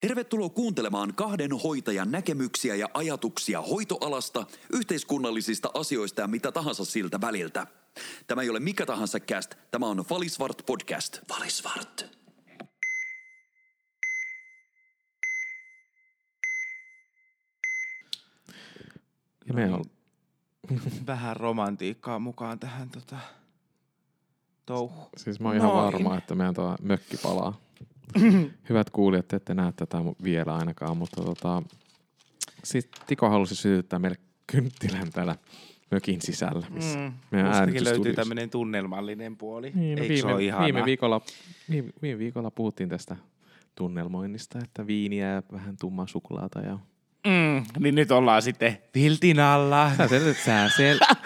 Tervetuloa kuuntelemaan kahden hoitajan näkemyksiä ja ajatuksia hoitoalasta, yhteiskunnallisista asioista ja mitä tahansa siltä väliltä. Tämä ei ole mikä tahansa cast, tämä on Valisvart podcast. Valisvart. Ja me on, vähän romantiikkaa mukaan tähän tota, touhuun. siis mä oon ihan Noin. varma, että meidän tuo mökki palaa. Hyvät kuulijat, te ette näe tätä vielä ainakaan, mutta tota, siis Tiko halusi sytyttää meille kynttilän täällä mökin sisällä, missä Mm. meidän Mustakin löytyy tämmöinen tunnelmallinen puoli. Niin, no Eikö se viime, ole viime, viikolla, viime, viime viikolla puhuttiin tästä tunnelmoinnista, että viiniä ja vähän tummaa suklaata ja Mm, niin nyt ollaan sitten viltin alla. Sä, sel- sä, sel-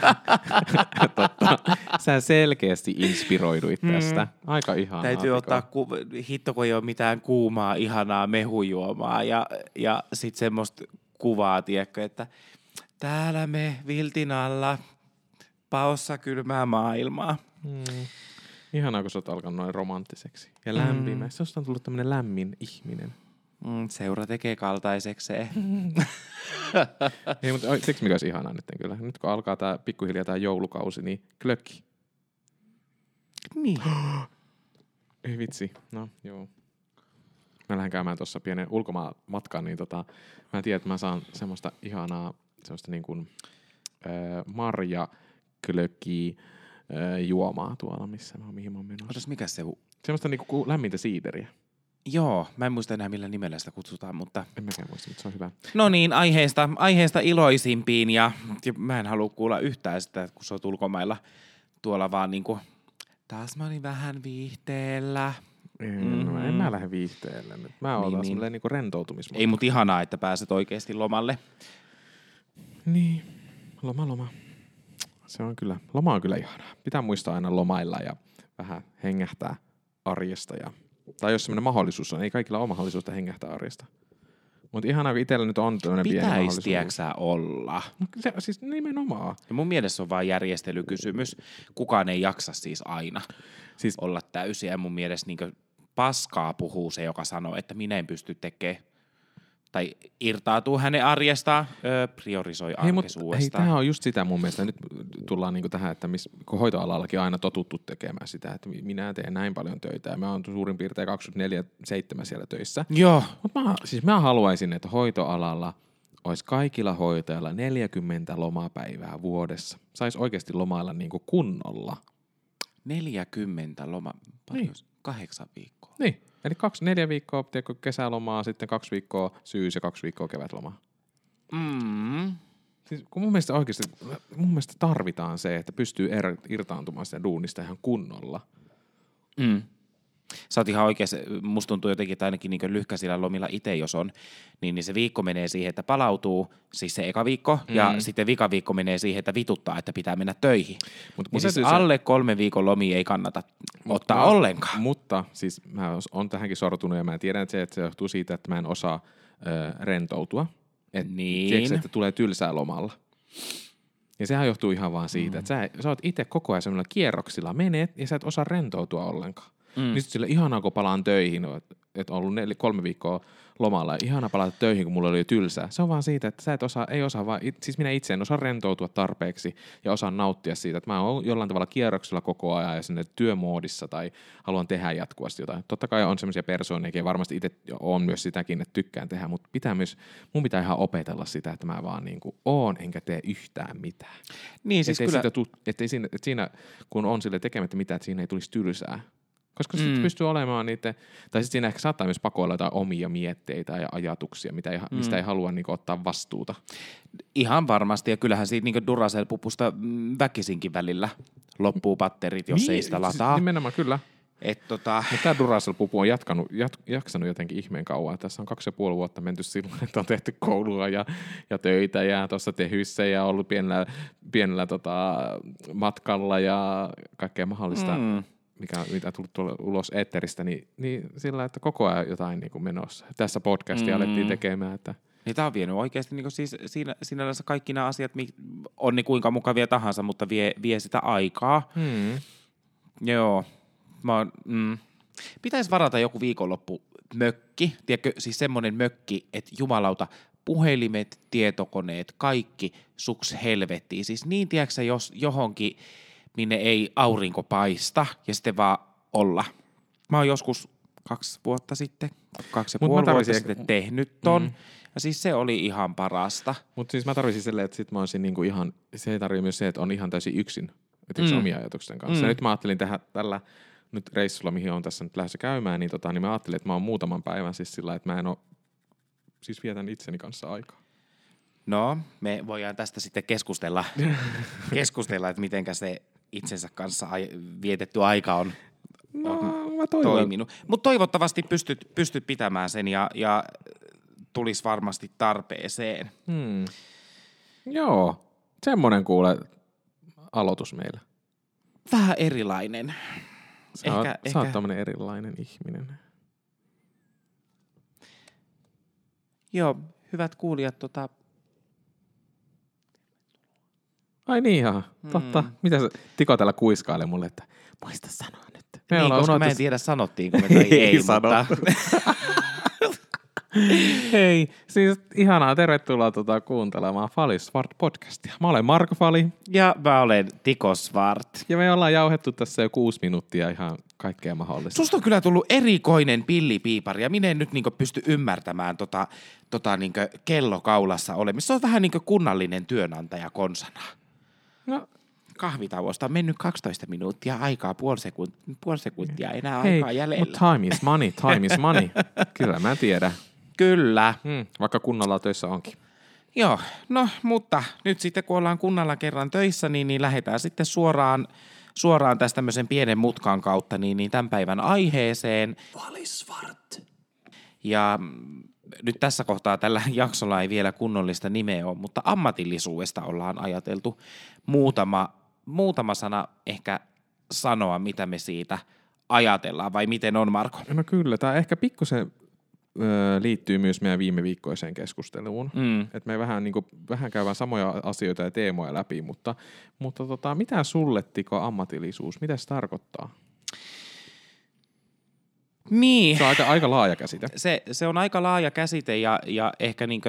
Totta. sä selkeästi inspiroiduit tästä. Aika ihanaa. Täytyy Tiko. ottaa, ku, hitto kun ei ole mitään kuumaa, ihanaa mehujuomaa ja, ja sitten semmoista kuvaa, tiedätkö, että täällä me viltin alla, paossa kylmää maailmaa. Mm. Ihanaa, kun sä oot alkanut noin romanttiseksi ja lämpimäksi. Mm. Susta on tullut tämmönen lämmin ihminen. Mm, seura tekee kaltaisekseen. Ei, mutta tiedätkö mikä olisi ihanaa nyt kyllä? Nyt kun alkaa tää pikkuhiljaa tää joulukausi, niin klökki. niin. Ei vitsi. No, joo. Mä lähden käymään tuossa pienen ulkomaan matkan, niin tota, mä tiedän, että mä saan semmoista ihanaa, semmoista niin kuin äh, marja klöki äh, juomaa tuolla, missä mä oon, mihin mä oon menossa. Otas, mikä se... Semmoista niinku ku- lämmintä siideriä. Joo, mä en muista enää millä nimellä sitä kutsutaan, mutta... En mäkään muista, mutta se on hyvä. No niin, aiheesta, aiheesta iloisimpiin ja, ja mä en halua kuulla yhtään sitä, kun sä oot ulkomailla tuolla vaan niinku... Taas mä olin vähän viihteellä. Mm-hmm. No, en mä lähde viihteelle nyt. Mä oon Niin, niin, niin. niin. niinku rentoutumismatka. Ei mut ihanaa, että pääset oikeasti lomalle. Niin, loma loma. Se on kyllä, loma on kyllä ihanaa. Pitää muistaa aina lomailla ja vähän hengähtää arjesta. Ja, tai jos semmoinen mahdollisuus on, ei kaikilla ole mahdollisuutta hengähtää arjesta. Mutta ihanaa, kun itsellä nyt on tämmöinen pieni Pitäis, mahdollisuus. tiedäksä, olla. No, se, siis nimenomaan. Ja mun mielestä se on vain järjestelykysymys. Kukaan ei jaksa siis aina Siis olla täysiä. Ja mun mielestä niin paskaa puhuu se, joka sanoo, että minä en pysty tekemään tai irtautuu hänen arjestaan, öö, priorisoi arkes hei, tämä on just sitä mun mielestä. Nyt tullaan niinku tähän, että mis, kun hoitoalallakin on aina totuttu tekemään sitä, että minä teen näin paljon töitä ja mä oon suurin piirtein 24-7 siellä töissä. Joo, Mutta mä, siis mä haluaisin, että hoitoalalla olisi kaikilla hoitajilla 40 lomapäivää vuodessa. Saisi oikeasti lomailla niinku kunnolla. 40 loma, paljon, Niin. kahdeksan viikkoa. Niin. Eli kaksi, neljä viikkoa tiedätkö, kesälomaa, sitten kaksi viikkoa syys ja kaksi viikkoa kevätlomaa. Mm. Siis kun mun mielestä oikeasti, mun mielestä tarvitaan se, että pystyy er, irtaantumaan sitä duunista ihan kunnolla. Mm. Sä oot ihan oikeassa. Musta tuntuu jotenkin, että ainakin niin lyhkäisillä lomilla itse, jos on, niin, niin se viikko menee siihen, että palautuu, siis se eka viikko, mm. ja sitten vika viikko menee siihen, että vituttaa, että pitää mennä töihin. Mut Niin siis se- alle kolme viikon lomia ei kannata ottaa mä- ollenkaan. Mutta siis mä on tähänkin sortunut ja mä tiedän, että se, että se johtuu siitä, että mä en osaa ö, rentoutua. Et, Niin. Tiedätkö, että tulee tylsää lomalla. Ja sehän johtuu ihan vaan siitä, mm. että sä, sä oot itse koko ajan semmoilla kierroksilla menet ja sä et osaa rentoutua ollenkaan. Mm. Niin sille ihanaa, kun palaan töihin, että et on ollut neljä, kolme viikkoa lomalla ja ihana palata töihin, kun mulla oli jo tylsää. Se on vaan siitä, että sä et osaa, ei osaa vaan, it, siis minä itse en osaa rentoutua tarpeeksi ja osaan nauttia siitä, että mä oon jollain tavalla kierroksilla koko ajan ja sinne työmoodissa tai haluan tehdä jatkuvasti jotain. Totta kai on semmoisia persoonia, ja varmasti itse on myös sitäkin, että tykkään tehdä, mutta pitää myös, mun pitää ihan opetella sitä, että mä vaan niin kuin oon enkä tee yhtään mitään. Niin siis ettei kyllä, Siitä tu, ettei siinä, että siinä, kun on sille tekemättä mitään, että siinä ei tulisi tylsää. Koska sitten Mm. pystyy olemaan niitä, tai sitten siinä ehkä saattaa myös pakoilla jotain omia mietteitä ja ajatuksia, mitä ei, Mm. mistä ei halua niin ottaa vastuuta. ihan varmasti, ja kyllähän siitä niin Duracell-pupusta mm, väkisinkin välillä loppuu batterit, jos ei sitä siis lataa. Nimenomaan kyllä. Et tota, tämä Duracell-pupu on jatkanut, jat, jaksanut jotenkin ihmeen kauan. Tässä on kaksi ja puoli vuotta menty silloin, että on tehty koulua ja, ja töitä ja tuossa tehyssä ja ollut pienellä, pienellä tota, matkalla ja kaikkea mahdollista, mm. Mm, mikä, mitä tullut tuolla ulos eetteristä, niin, niin sillä, että koko ajan jotain niin kuin menossa. Tässä podcastia Mm. mm. alettiin tekemään, että niin tämä on vienyt oikeasti niin siis siinä, sinällänsä kaikki nämä asiat, on niin kuinka mukavia tahansa, mutta vie, vie sitä aikaa. hmm. Joo. Mä mm. Pitäisi varata joku viikonloppu mökki, tiedätkö, siis semmoinen mökki, että jumalauta, puhelimet, tietokoneet, kaikki suks helvettiin. Siis niin, tiedätkö jos johonkin, minne ei aurinko paista ja sitten vaan olla. Mä oon joskus kaksi vuotta sitten, kaksi ja Mut mä puoli vuotta tarvitsin- sitten tehnyt ton. Mm. Ja siis se oli ihan parasta. Mutta siis mä tarvisin silleen, että sit mä olisin niinku ihan, se ei tarvitse myös se, että on ihan täysin yksin, mm. Omia ajatuksen kanssa. Mm. Ja nyt mä ajattelin tehdä tällä nyt reissulla, mihin on tässä nyt lähdössä käymään, niin, tota, niin mä ajattelin, että mä oon muutaman päivän siis sillä, että mä en oo, siis vietän itseni kanssa aikaa. No, me voidaan tästä sitten keskustella, keskustella että mitenkä se itsensä kanssa ai- vietetty aika on No, mä toivon. toiminut. Mutta toivottavasti pystyt, pystyt pitämään sen ja, ja tulisi varmasti tarpeeseen. Hmm. Joo, semmonen kuule aloitus meillä. Vähän erilainen. Sä, Ehkä- oot, ehkä- sä oot tämmönen erilainen ihminen. Joo, hyvät kuulijat, tota, Ai niin ihan, totta. Mm. Mitä se Tiko täällä kuiskailee mulle, että muista sanoa nyt. Me niin, koska mä en tiedä sanottiinko me tai Ei ei, sanottu. mutta Hei, siis ihanaa, tervetuloa tota, kuuntelemaan Fali Svart podcastia. Mä olen Marko Fali ja mä olen Tiko Svart. ja me ollaan jauhettu tässä jo kuusi minuuttia ihan kaikkea mahdollista. Susta on kyllä tullut erikoinen pillipiipari ja minä en nyt niinku pysty ymmärtämään tota, tota niinku kellokaulassa olemista. Se on vähän niin kuin kunnallinen työnantaja konsana. No, Kahvitauosta on mennyt 12 minuuttia aikaa, puoli sekuntia, puoli sekuntia enää hei, aikaa jäljellä. mutta time is money, time is money. Kyllä mä tiedän. Kyllä. Hmm, vaikka kunnalla töissä onkin. Joo, no mutta nyt sitten kun ollaan kunnalla kerran töissä, niin, niin lähdetään sitten suoraan, suoraan tästä tämmöisen pienen mutkan kautta niin, niin tämän päivän aiheeseen. Valisvart. Ja nyt tässä kohtaa tällä jaksolla ei vielä kunnollista nimeä ole, mutta ammatillisuudesta ollaan ajateltu muutama, muutama sana ehkä sanoa, mitä me siitä ajatellaan, vai miten on Marko? No kyllä, tämä ehkä pikkusen öö, liittyy myös meidän viime viikkoiseen keskusteluun. Mm. että me vähän, niin kuin, vähän käydään samoja asioita ja teemoja läpi, mutta, mutta tota, mitä sulle, Tiko, ammatillisuus? Mitä se tarkoittaa? Niin. Se on aika, aika laaja käsite. se, se on aika laaja käsite ja, ja ehkä niin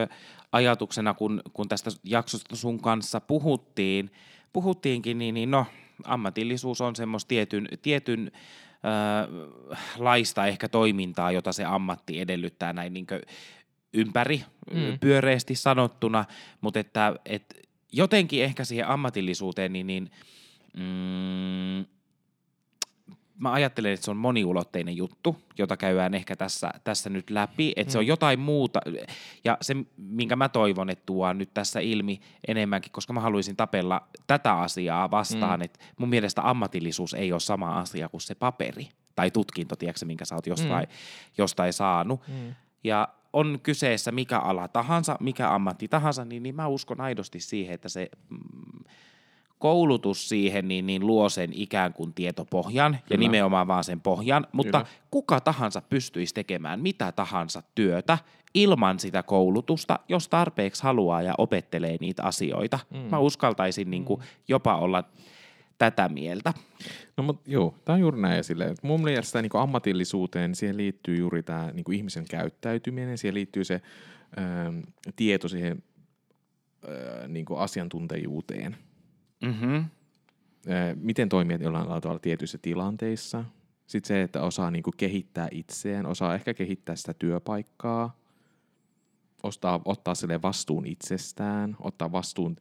ajatuksena, kun, kun tästä jaksosta sun kanssa puhuttiin, puhuttiinkin, niin, niin no, ammatillisuus on semmoista tietyn, tietyn äh, laista ehkä toimintaa, jota se ammatti edellyttää näin niin ympäri Mm. pyöreästi sanottuna, mutta että, että jotenkin ehkä siihen ammatillisuuteen, niin, niin mm, mä ajattelen, että se on moniulotteinen juttu, jota käydään ehkä tässä, tässä nyt läpi, että se on jotain muuta. Ja se, minkä mä toivon, että tuodaan nyt tässä ilmi enemmänkin, koska mä haluaisin tapella tätä asiaa vastaan, mm. että mun mielestä ammatillisuus ei ole sama asia kuin se paperi tai tutkinto, tiedätkö, minkä sä oot jostain, mm. jostain saanut. Mm. Ja on kyseessä mikä ala tahansa, mikä ammatti tahansa, niin, niin mä uskon aidosti siihen, että se mm, koulutus siihen niin, niin luo sen ikään kuin tietopohjan Kyllä. ja nimenomaan vaan sen pohjan, mutta Kyllä. kuka tahansa pystyisi tekemään mitä tahansa työtä ilman sitä koulutusta, jos tarpeeksi haluaa ja opettelee niitä asioita. Mm. Mä uskaltaisin niin kuin jopa olla tätä mieltä. No mut joo, tämä on juuri näin että Mun mielestä niin ammatillisuuteen siihen liittyy juuri tämä niin ihmisen käyttäytyminen, siihen liittyy se ö, tieto siihen ö, niin asiantuntijuuteen. Mm-hmm. Ö, miten toimia jollain tavalla tietyissä tilanteissa. Sitten se, että osaa niin kehittää itseään, osaa ehkä kehittää sitä työpaikkaa, ostaa, ottaa sille vastuun itsestään, ottaa vastuun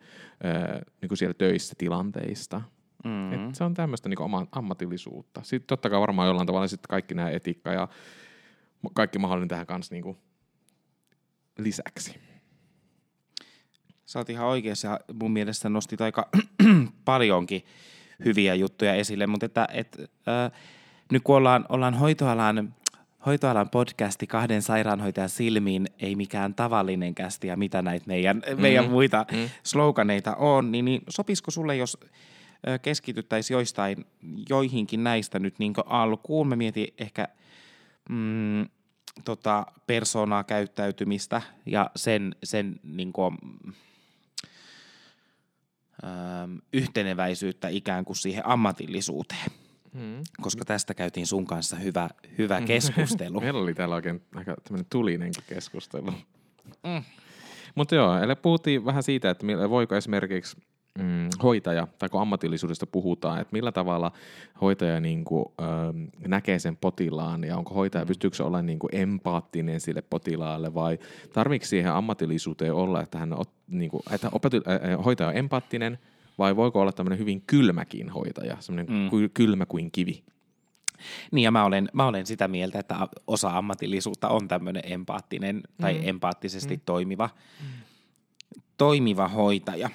ö, niin siellä töissä tilanteista. Mm-hmm. Et se on tämmöistä niinku oma ammatillisuutta. Sitten totta kai varmaan jollain tavalla sitten kaikki nämä etiikka ja kaikki mahdollinen tähän kanssa niinku lisäksi. Sä oot ihan oikeassa. Mun mielestä nostit aika paljonkin hyviä juttuja esille, mutta että, et, äh, nyt kun ollaan, ollaan hoitoalan, hoitoalan podcasti kahden sairaanhoitajan silmiin, ei mikään tavallinen kästi ja mitä näitä meidän, mm. meidän muita mm. sloganeita on, niin, niin sopisiko sulle, jos äh, keskityttäisiin joistain, joihinkin näistä nyt niin alkuun? Mä mietin ehkä mm, tota, persoonaa käyttäytymistä ja sen, sen niin kuin, ähm, yhteneväisyyttä ikään kuin siihen ammatillisuuteen. mm. koska tästä käytiin sun kanssa hyvä, hyvä keskustelu. Meillä oli täällä oikein aika tämmöinen tulinenkin keskustelu. Mm. Mutta joo, eli puhuttiin vähän siitä, että voiko esimerkiksi mm, hoitaja, tai kun ammatillisuudesta puhutaan, että millä tavalla hoitaja niin kuin, ö, näkee sen potilaan ja onko hoitaja, mm. pystyykö se olemaan niin kuin empaattinen sille potilaalle vai tarvitseeko siihen ammatillisuuteen olla, että, hän, niin kuin, että opeti, äh, hoitaja on empaattinen vai voiko olla tämmöinen hyvin kylmäkin hoitaja, semmoinen mm. kylmä kuin kivi? Niin ja mä olen, mä olen sitä mieltä, että osa ammatillisuutta on tämmöinen empaattinen tai mm. empaattisesti mm. toimiva, mm. toimiva hoitaja.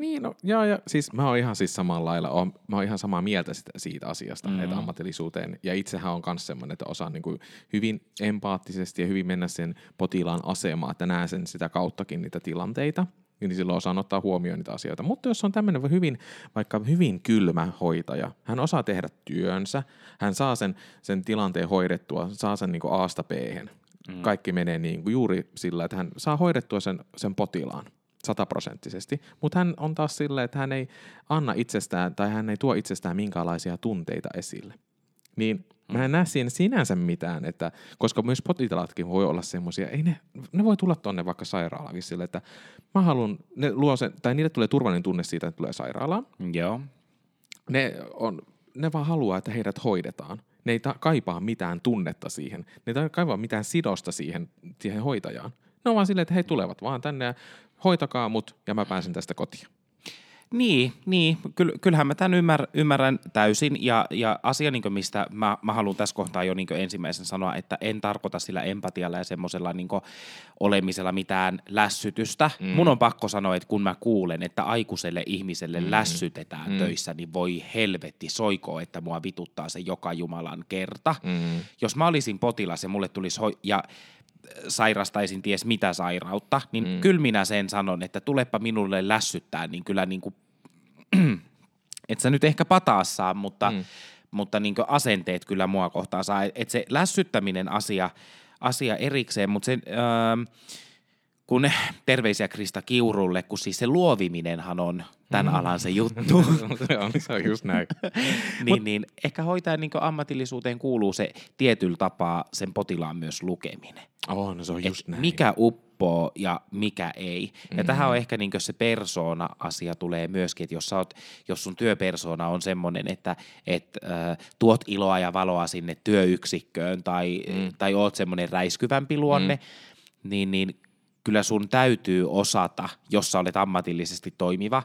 Niin, no, ja, ja siis mä oon ihan siis samalla lailla, oon, mä oon ihan samaa mieltä siitä, siitä asiasta, mm. että ammatillisuuteen, ja itsehän on myös semmoinen, että osaan niin kuin hyvin empaattisesti ja hyvin mennä sen potilaan asemaan, että näen sen sitä kauttakin niitä tilanteita, niin silloin osaan ottaa huomioon niitä asioita. Mutta jos on tämmöinen hyvin, vaikka hyvin kylmä hoitaja, hän osaa tehdä työnsä, hän saa sen, sen tilanteen hoidettua, saa sen niin kuin A-sta b mm. Kaikki menee niin kuin juuri sillä, että hän saa hoidettua sen, sen potilaan sataprosenttisesti, mutta hän on taas silleen, että hän ei anna itsestään tai hän ei tuo itsestään minkälaisia tunteita esille. Niin mä en näe siinä sinänsä mitään, että, koska myös potilaatkin voi olla semmoisia, ei ne, ne voi tulla tonne vaikka sairaalaan sille, että mä haluan, ne luo sen, tai niille tulee turvallinen tunne siitä, että tulee sairaalaan. Joo. Ne, on, ne vaan haluaa, että heidät hoidetaan. Ne ei ta- kaipaa mitään tunnetta siihen. Ne ei kaipaa mitään sidosta siihen, siihen hoitajaan. Ne on vaan silleen, että he tulevat vaan tänne ja hoitakaa mut ja mä pääsen tästä kotiin. Niin, niin. Kyll, kyllähän mä tämän ymmär, ymmärrän täysin ja, ja asia, niin mistä mä, mä haluan tässä kohtaa jo niin ensimmäisen sanoa, että en tarkoita sillä empatialla ja semmoisella niin olemisella mitään lässytystä. Mm. Mun on pakko sanoa, että kun mä kuulen, että aikuiselle ihmiselle mm. lässytetään mm. töissä, niin voi helvetti soikoo, että mua vituttaa se joka jumalan kerta. Mm. Jos mä olisin potilas ja mulle tulisi ho- ja sairastaisin ties mitä sairautta, niin mm. kyllä minä sen sanon, että tulepa minulle lässyttää, niin kyllä niin kuin, et sä nyt ehkä pataa saa, mutta, mm. mutta niin asenteet kyllä mua kohtaan saa. Että se lässyttäminen asia, asia erikseen, mutta sen... Öö, kun terveisiä Krista Kiurulle, kun siis se luoviminenhan on tämän mm. alan se juttu. se, on, se on just näin. niin, Mut, niin, ehkä hoitajan niin ammatillisuuteen kuuluu se tietyllä tapaa sen potilaan myös lukeminen. Oh, no se on just näin. Mikä uppoo ja mikä ei. Ja mm. tähän on ehkä niin se persoona-asia tulee myöskin, että jos, sä oot, jos sun työpersona on semmoinen, että et, äh, tuot iloa ja valoa sinne työyksikköön tai, mm. tai oot semmoinen räiskyvämpi luonne, mm. niin, niin kyllä sun täytyy osata, jos sä olet ammatillisesti toimiva,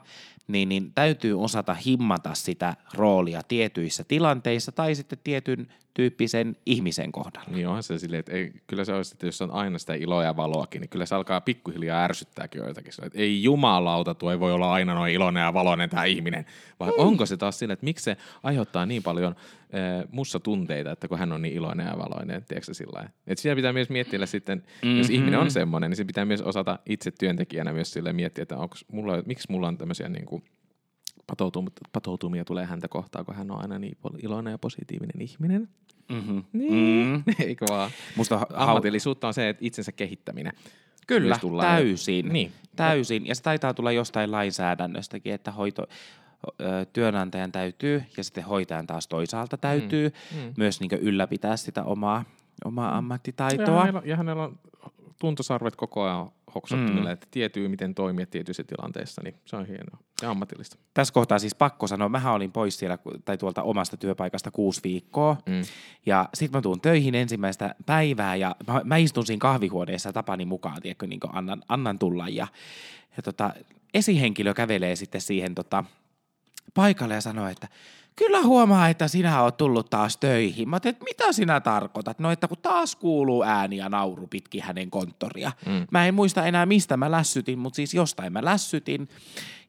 niin, niin täytyy osata himmata sitä roolia tietyissä tilanteissa tai sitten tietyn tyyppisen ihmisen kohdalla. Niin onhan se silleen, että ei, kyllä se olisi, että jos on aina sitä iloa ja valoakin, niin kyllä se alkaa pikkuhiljaa ärsyttääkin joitakin. Että ei jumalauta, tuo ei voi olla aina noin iloinen ja valoinen tämä ihminen. Vai mm. onko se taas sille, että miksi se aiheuttaa niin paljon äh, mussa tunteita, että kun hän on niin iloinen ja valoinen, tiedätkö sillä Että siellä pitää myös miettiä sitten, mm-hmm. jos ihminen on semmoinen, niin se pitää myös osata itse työntekijänä myös sille miettiä, että onko mulla, miksi mulla on tämmöisiä niin kuin, patoutumia tulee häntä kohtaan, kun hän on aina niin iloinen ja positiivinen ihminen. Mm-hmm. Niin, mm. eikö vaan? Musta Ammatillisuutta on se, että itsensä kehittäminen. Kyllä, täysin. Niin. Täysin. Ja se taitaa tulla jostain lainsäädännöstäkin, että hoito, työnantajan täytyy ja sitten hoitajan taas toisaalta täytyy mm. Mm. myös niin ylläpitää sitä omaa, omaa ammattitaitoa. Ja hänellä, ja hänellä on tuntosarvet koko ajan hoksottimilla, mm. että tietyy, miten toimia tietyissä tilanteissa, niin se on hienoa ja ammatillista. Tässä kohtaa siis pakko sanoa, mä olin pois siellä tai tuolta omasta työpaikasta kuusi viikkoa, mm. ja sitten mä tuun töihin ensimmäistä päivää, ja mä, mä istun siinä kahvihuoneessa tapani mukaan, tiedätkö, niin annan, annan tulla, ja, ja tota, esihenkilö kävelee sitten siihen tota, paikalle ja sanoo, että kyllä huomaa, että sinä oot tullut taas töihin. Mä että mitä sinä tarkoitat? No, että kun taas kuuluu ääni ja nauru pitkin hänen konttoria. Mm. Mä en muista enää, mistä mä lässytin, mutta siis jostain mä lässytin.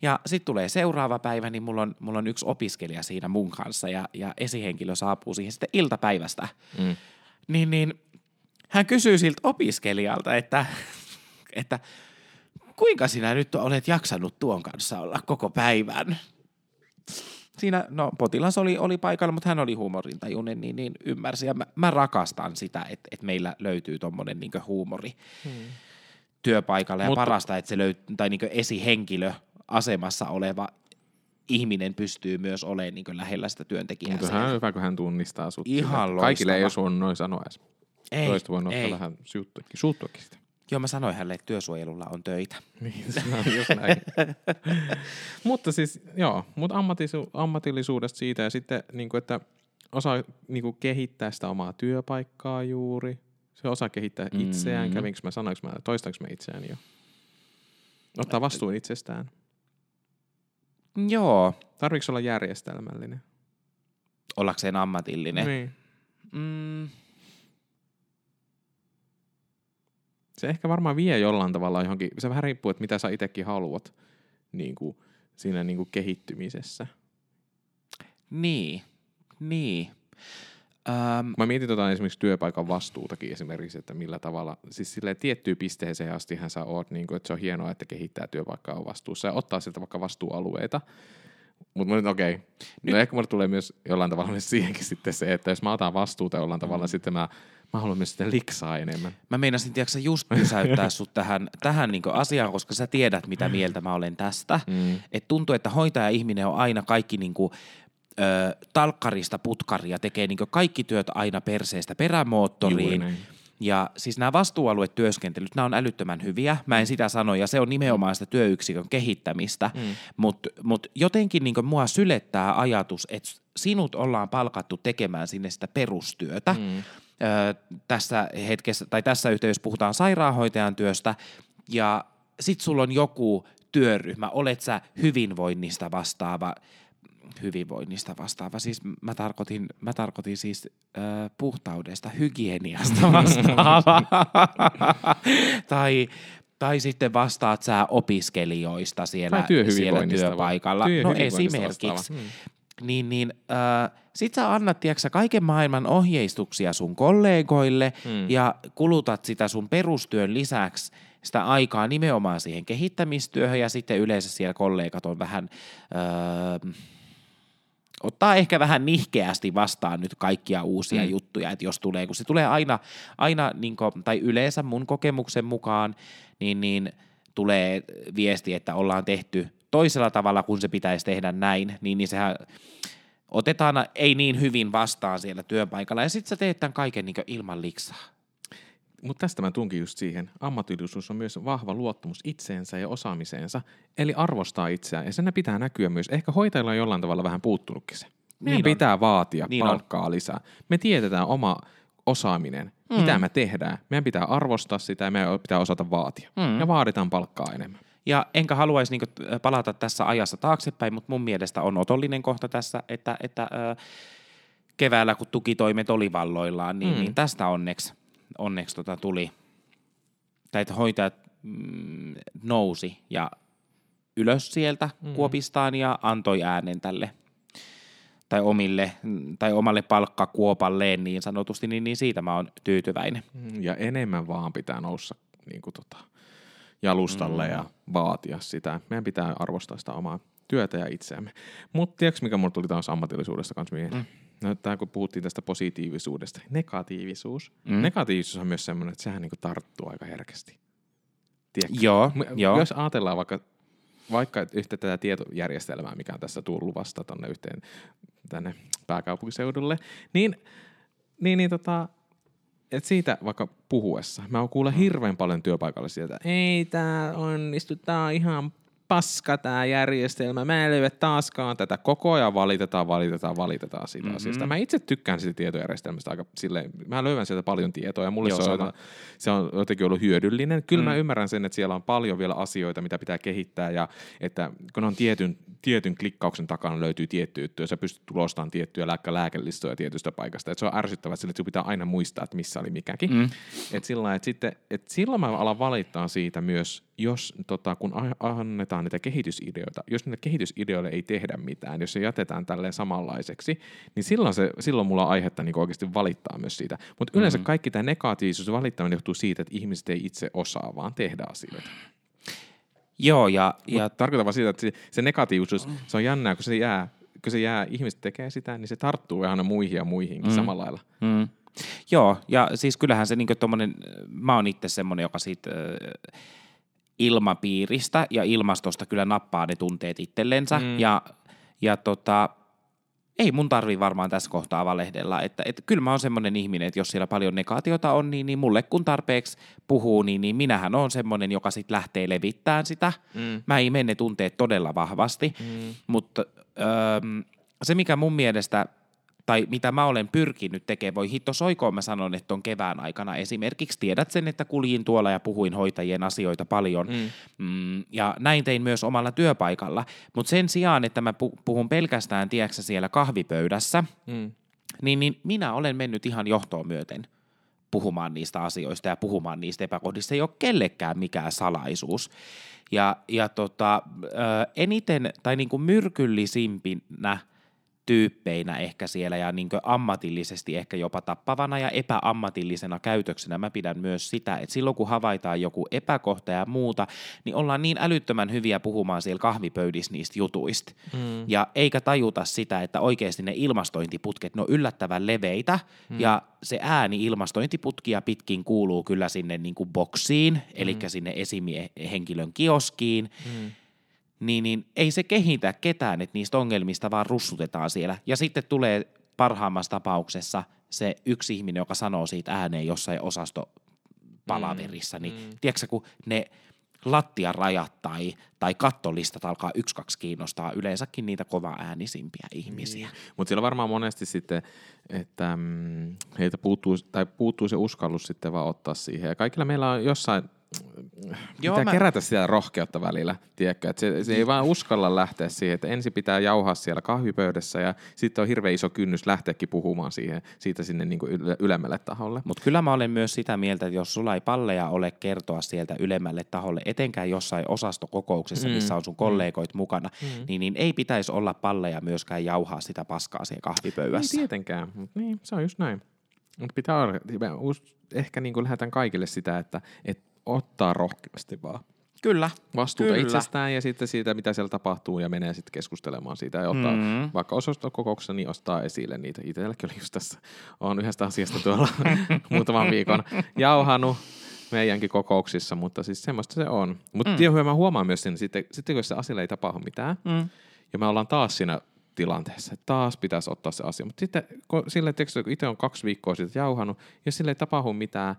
Ja sitten tulee seuraava päivä, niin mulla on, mulla on yksi opiskelija siinä mun kanssa ja, ja esihenkilö saapuu siihen sitten iltapäivästä. Mm. Niin, niin hän kysyy siltä opiskelijalta, että, että kuinka sinä nyt olet jaksanut tuon kanssa olla koko päivän? Siinä, no potilas oli, oli paikalla, mutta hän oli huumorintajuinen, niin, niin ymmärsi. Ja mä, mä rakastan sitä, että, että meillä löytyy tuommoinen niin huumori hmm. työpaikalla ja mutta, parasta, että se löytyy, tai niin esihenkilö asemassa oleva ihminen pystyy myös olemaan niin lähellä sitä työntekijää. Mutta hän on hyvä, kun hän tunnistaa sut. Ihan. Kaikille ei ole noin sanoa edes. Ei, Toista voi ottaa ei. vähän suuttuakin sitä. Joo, mä sanoin hänelle, että työsuojelulla on töitä. Niin, se on just näin. mutta siis, joo, mutta ammatisu, ammatillisuudesta siitä ja sitten, niin kuin, että osaa niin kuin, kehittää sitä omaa työpaikkaa juuri. Se osaa kehittää itseään. Mhm. Kävinkö mä, sanoinko mä, toistanko mä itseäni jo? Ottaa vastuun itsestään. Joo, Tarviiko olla järjestelmällinen? ollakseen ammatillinen. Niin. Mm, Se ehkä varmaan vie jollain tavalla johonkin, se vähän riippuu, että mitä sä itsekin haluat niin kuin, siinä niin kuin kehittymisessä. niin, niin. Ähm, Mä mietin tota esimerkiksi työpaikan vastuutakin esimerkiksi, että millä tavalla, siis silleen tiettyyn pisteeseen astihan sä oot, niin kuin, että se on hienoa, että kehittää työpaikkaa on vastuussa ja ottaa sieltä vaikka vastuualueita. Mutta nyt okei, okay. no ehkä mulle tulee myös jollain tavalla myös siihenkin sitten se, että jos mä otan vastuuta jollain tavalla, mm. sitten mä, mä haluan myös sitten liksaa enemmän. Mä meinasin, tiedätkö, just pysäyttää sut tähän, tähän niin asiaan, koska sä tiedät, mitä mieltä mä olen tästä. Mm. Et tuntuu, että hoitaja-ihminen on aina kaikki niin kuin, ö, talkkarista putkaria, tekee niin kaikki työt aina perseestä perämoottoriin. Ja siis nämä vastuualuetyöskentelyt, nämä on älyttömän hyviä. Mä en sitä sano, ja se on nimenomaan sitä työyksikön kehittämistä. Mm. Mutta mut jotenkin niin mua sylettää ajatus, että sinut ollaan palkattu tekemään sinne sitä perustyötä. Mm. Tässä hetkessä, tai tässä yhteydessä puhutaan sairaanhoitajan työstä, ja sit sulla on joku työryhmä, olet sä hyvinvoinnista vastaava, hyvinvoinnista vastaava, siis mä tarkoitin, mä tarkoitin siis ö, puhtaudesta, hygieniasta vastaava, tai, tai sitten vastaat sä opiskelijoista siellä, Tai siellä työpaikalla. No esimerkiksi. vastaava. Niin, niin äh, sit sä annat, tiedätkö, kaiken maailman ohjeistuksia sun kollegoille Mm. ja kulutat sitä sun perustyön lisäksi sitä aikaa nimenomaan siihen kehittämistyöhön ja sitten yleensä siellä kollegat on vähän, äh, ottaa ehkä vähän nihkeästi vastaan nyt kaikkia uusia mm. juttuja, että jos tulee, kun se tulee aina, aina niin kuin, tai yleensä mun kokemuksen mukaan, niin, niin tulee viesti, että ollaan tehty toisella tavalla, kun se pitäisi tehdä näin, niin, niin sehän otetaan ei niin hyvin vastaan siellä työpaikalla, ja sitten sä teet tämän kaiken niin ilman liksaa. Mutta tästä mä tunkin just siihen. Ammatillisuus on myös vahva luottamus itseensä ja osaamiseensa, eli arvostaa itseään. Ja sen pitää näkyä myös. Ehkä hoitajilla on jollain tavalla vähän puuttunutkin se. Meidän Niin niin on. pitää vaatia Niin niin palkkaa on. lisää. Me tiedetään oma osaaminen, mm. mitä me tehdään. Meidän pitää arvostaa sitä ja meidän pitää osata vaatia. Mm. Ja vaaditaan palkkaa enemmän. Ja enkä haluaisi niin palata tässä ajassa taaksepäin, mutta mun mielestä on otollinen kohta tässä, että, että ö, keväällä kun tukitoimet oli valloillaan, niin, Mm. niin tästä onneksi, onneksi tota tuli, tai että hoitajat mm, nousi ja ylös sieltä mm. kuopistaan ja antoi äänen tälle tai omille, tai omalle palkkakuopalleen niin sanotusti, niin, niin siitä mä oon tyytyväinen. Mm, Ja enemmän vaan pitää nousta niin kuin tota, jalustalle mm. ja vaatia sitä. Meidän pitää arvostaa sitä omaa työtä ja itseämme. Mutta tiedätkö, mikä mulle tuli taas ammatillisuudesta kanssa mieleen? Mm. No, tää, kun puhuttiin tästä positiivisuudesta. Negatiivisuus. Mm. Negatiivisuus on myös semmoinen, että sehän niinku tarttuu aika herkästi. Tiedätkö? Joo, M- joo. Jos ajatellaan vaikka, vaikka yhtä tätä tietojärjestelmää, mikä on tässä tullut vasta tonne yhteen tänne pääkaupunkiseudulle, niin, niin, niin tota, et siitä vaikka puhuessa, mä oon kuulla hirveän paljon työpaikalla sieltä, ei tää onnistu, tää on ihan paska tää järjestelmä, mä en löydä taaskaan tätä, koko ajan valitetaan, valitetaan, valitetaan siitä mm-hmm. asiasta. Mä itse tykkään siitä tietojärjestelmästä aika silleen, mä löydän sieltä paljon tietoa ja mulle Joo, se, on, sama. se on jotenkin ollut hyödyllinen. Kyllä mm. mä ymmärrän sen, että siellä on paljon vielä asioita, mitä pitää kehittää ja että kun on tietyn, tietyn klikkauksen takana löytyy tietty juttu ja sä pystyt tulostamaan tiettyjä lääkkä lääkelistoja tietystä paikasta. Et se on ärsyttävää sille, että sun pitää aina muistaa, että missä oli mikäkin. Mm. Et sillä että sitten, et silloin mä alan valittaa siitä myös, jos tota, kun a- annetaan niitä kehitysideoita, jos niille kehitysideoille ei tehdä mitään, jos se jätetään tälleen samanlaiseksi, niin silloin, se, silloin mulla on aihetta niin oikeasti valittaa myös siitä. Mutta yleensä mm-hmm. kaikki tämä negatiivisuus ja valittaminen johtuu siitä, että ihmiset ei itse osaa vaan tehdä asioita. Joo, ja, ja Ja tarkoitan vaan siitä, että se, se negatiivisuus, se on jännää, kun se jää, kun se jää, ihmiset tekee sitä, niin se tarttuu aina muihin ja muihinkin mm. samalla lailla. Mm. Joo, ja siis kyllähän se niinku tommonen, mä oon itse semmonen, joka siitä äh, ilmapiiristä ja ilmastosta kyllä nappaa ne tunteet itsellensä, mm. ja ja tota, ei mun tarvi varmaan tässä kohtaa valehdella, että, että kyllä mä oon semmoinen ihminen, että jos siellä paljon negaatiota on, niin, niin mulle kun tarpeeksi puhuu, niin, niin minähän on semmoinen, joka sitten lähtee levittämään sitä. Mm. Mä imen ne tunteet todella vahvasti, mm. mutta öö, se mikä mun mielestä tai mitä mä olen pyrkinyt tekemään, voi hitto soikoon mä sanon, että on kevään aikana esimerkiksi, tiedät sen, että kuljin tuolla ja puhuin hoitajien asioita paljon, mm. Mm, ja näin tein myös omalla työpaikalla, mutta sen sijaan, että mä puhun pelkästään, tiedätkö siellä kahvipöydässä, mm. niin, niin minä olen mennyt ihan johtoon myöten puhumaan niistä asioista ja puhumaan niistä epäkohdista. Ei ole kellekään mikään salaisuus. Ja, ja tota, eniten tai niin kuin myrkyllisimpinä – tyyppeinä ehkä siellä ja niin ammatillisesti ehkä jopa tappavana ja epäammatillisena käytöksenä mä pidän myös sitä, että silloin kun havaitaan joku epäkohta ja muuta, niin ollaan niin älyttömän hyviä puhumaan siellä kahvipöydissä niistä jutuista. Mm. Ja eikä tajuta sitä, että oikeasti ne ilmastointiputket, ne on yllättävän leveitä mm. ja se ääni ilmastointiputkia pitkin kuuluu kyllä sinne niin kuin boksiin, mm. eli sinne esimiehenkilön kioskiin. Mm niin, niin ei se kehitä ketään, että niistä ongelmista vaan russutetaan siellä. Ja sitten tulee parhaimmassa tapauksessa se yksi ihminen, joka sanoo siitä ääneen jossain osastopalaverissa, niin mm. niin tiedätkö kun ne lattiarajat tai, tai kattolistat alkaa yksi kaksi kiinnostaa yleensäkin niitä kova äänisimpiä ihmisiä. Niin. Mutta siellä varmaan monesti sitten, että mm, heitä puuttuu, tai puuttuu se uskallus sitten vaan ottaa siihen. Ja kaikilla meillä on jossain Joo, pitää mä... kerätä sitä rohkeutta välillä, tiedätkö? Että se, se ei vaan uskalla lähteä siihen, että ensin pitää jauhaa siellä kahvipöydässä ja sitten on hirveän iso kynnys lähteäkin puhumaan siihen, siitä sinne niin kuin ylemmälle taholle. Mutta kyllä mä olen myös sitä mieltä, että jos sulla ei palleja ole kertoa sieltä ylemmälle taholle, etenkään jossain osastokokouksessa, mm. missä on sun kollegoit mm. mukana, mm. Niin, niin ei pitäisi olla palleja myöskään jauhaa sitä paskaa siellä kahvipöydässä. Ei tietenkään, mutta niin, se on just näin. Mutta pitää olla, ehkä niin kuin lähetän kaikille sitä, että, että ottaa rohkeasti vaan Kyllä. Vastuuta kyllä. itsestään ja sitten siitä, mitä siellä tapahtuu ja menee sitten keskustelemaan siitä ja ottaa mm-hmm. vaikka osastokokouksessa, niin ostaa esille niitä. Itselläkin oli just tässä, on yhdestä asiasta tuolla muutaman viikon jauhanut meidänkin kokouksissa, mutta siis semmoista se on. Mutta mm. mä huomaan myös sen, sitten, sitten kun se asialla ei tapahdu mitään, mm. ja me ollaan taas siinä tilanteessa, että taas pitäisi ottaa se asia. Mutta sitten kun sille, kun itse on kaksi viikkoa sitten jauhanut, ja sille ei tapahdu mitään,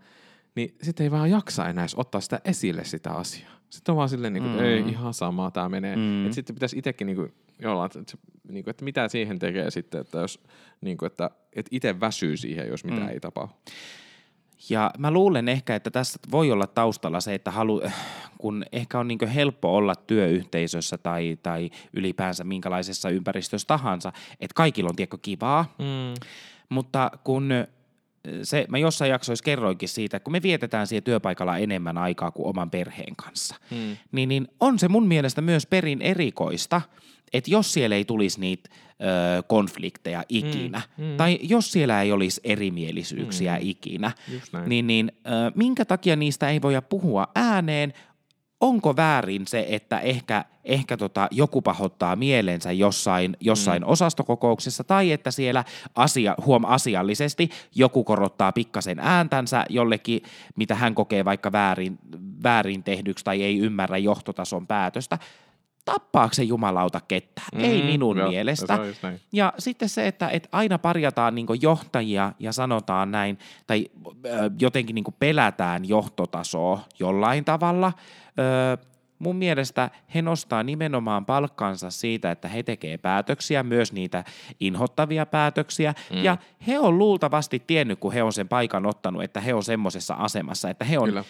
niin sitten ei vaan jaksa enää ottaa sitä esille sitä asiaa. Sitten on vaan silleen, niin kuin, että mm. ei ihan sama, tämä menee. Mm. Et sitten pitäisi itsekin niin kuin, jollain, että, niin kuin, että mitä siihen tekee sitten, että jos niin kuin, että, että itse väsyy siihen, jos mitään mm. ei tapahdu. Ja mä luulen ehkä, että tässä voi olla taustalla se, että halu, kun ehkä on niin helppo olla työyhteisössä tai, tai ylipäänsä minkälaisessa ympäristössä tahansa, että kaikilla on tiekko kivaa, mm. mutta kun se, mä jossain jaksoissa kerroinkin siitä, että kun me vietetään siellä työpaikalla enemmän aikaa kuin oman perheen kanssa, hmm. niin, niin on se mun mielestä myös perin erikoista, että jos siellä ei tulisi niitä ö, konflikteja ikinä, mm, mm. tai jos siellä ei olisi erimielisyyksiä mm. ikinä, niin, niin ö, minkä takia niistä ei voida puhua ääneen, onko väärin se, että ehkä, ehkä tota, joku pahoittaa mielensä jossain, jossain mm. osastokokouksessa tai että siellä asia, huom asiallisesti joku korottaa pikkasen ääntänsä jollekin, mitä hän kokee vaikka väärin, väärin tehdyksi tai ei ymmärrä johtotason päätöstä tappaako se jumalauta ketään? Mm, ei minun jo, mielestä. Ja sitten se, että, että aina parjataan niin johtajia ja sanotaan näin, tai jotenkin niin pelätään johtotasoa jollain tavalla – Öö, mun mielestä he nostaa nimenomaan palkkansa siitä, että he tekee päätöksiä, myös niitä inhottavia päätöksiä, mm. ja he on luultavasti tiennyt, kun he on sen paikan ottanut, että he on semmoisessa asemassa, että he on Kyllä.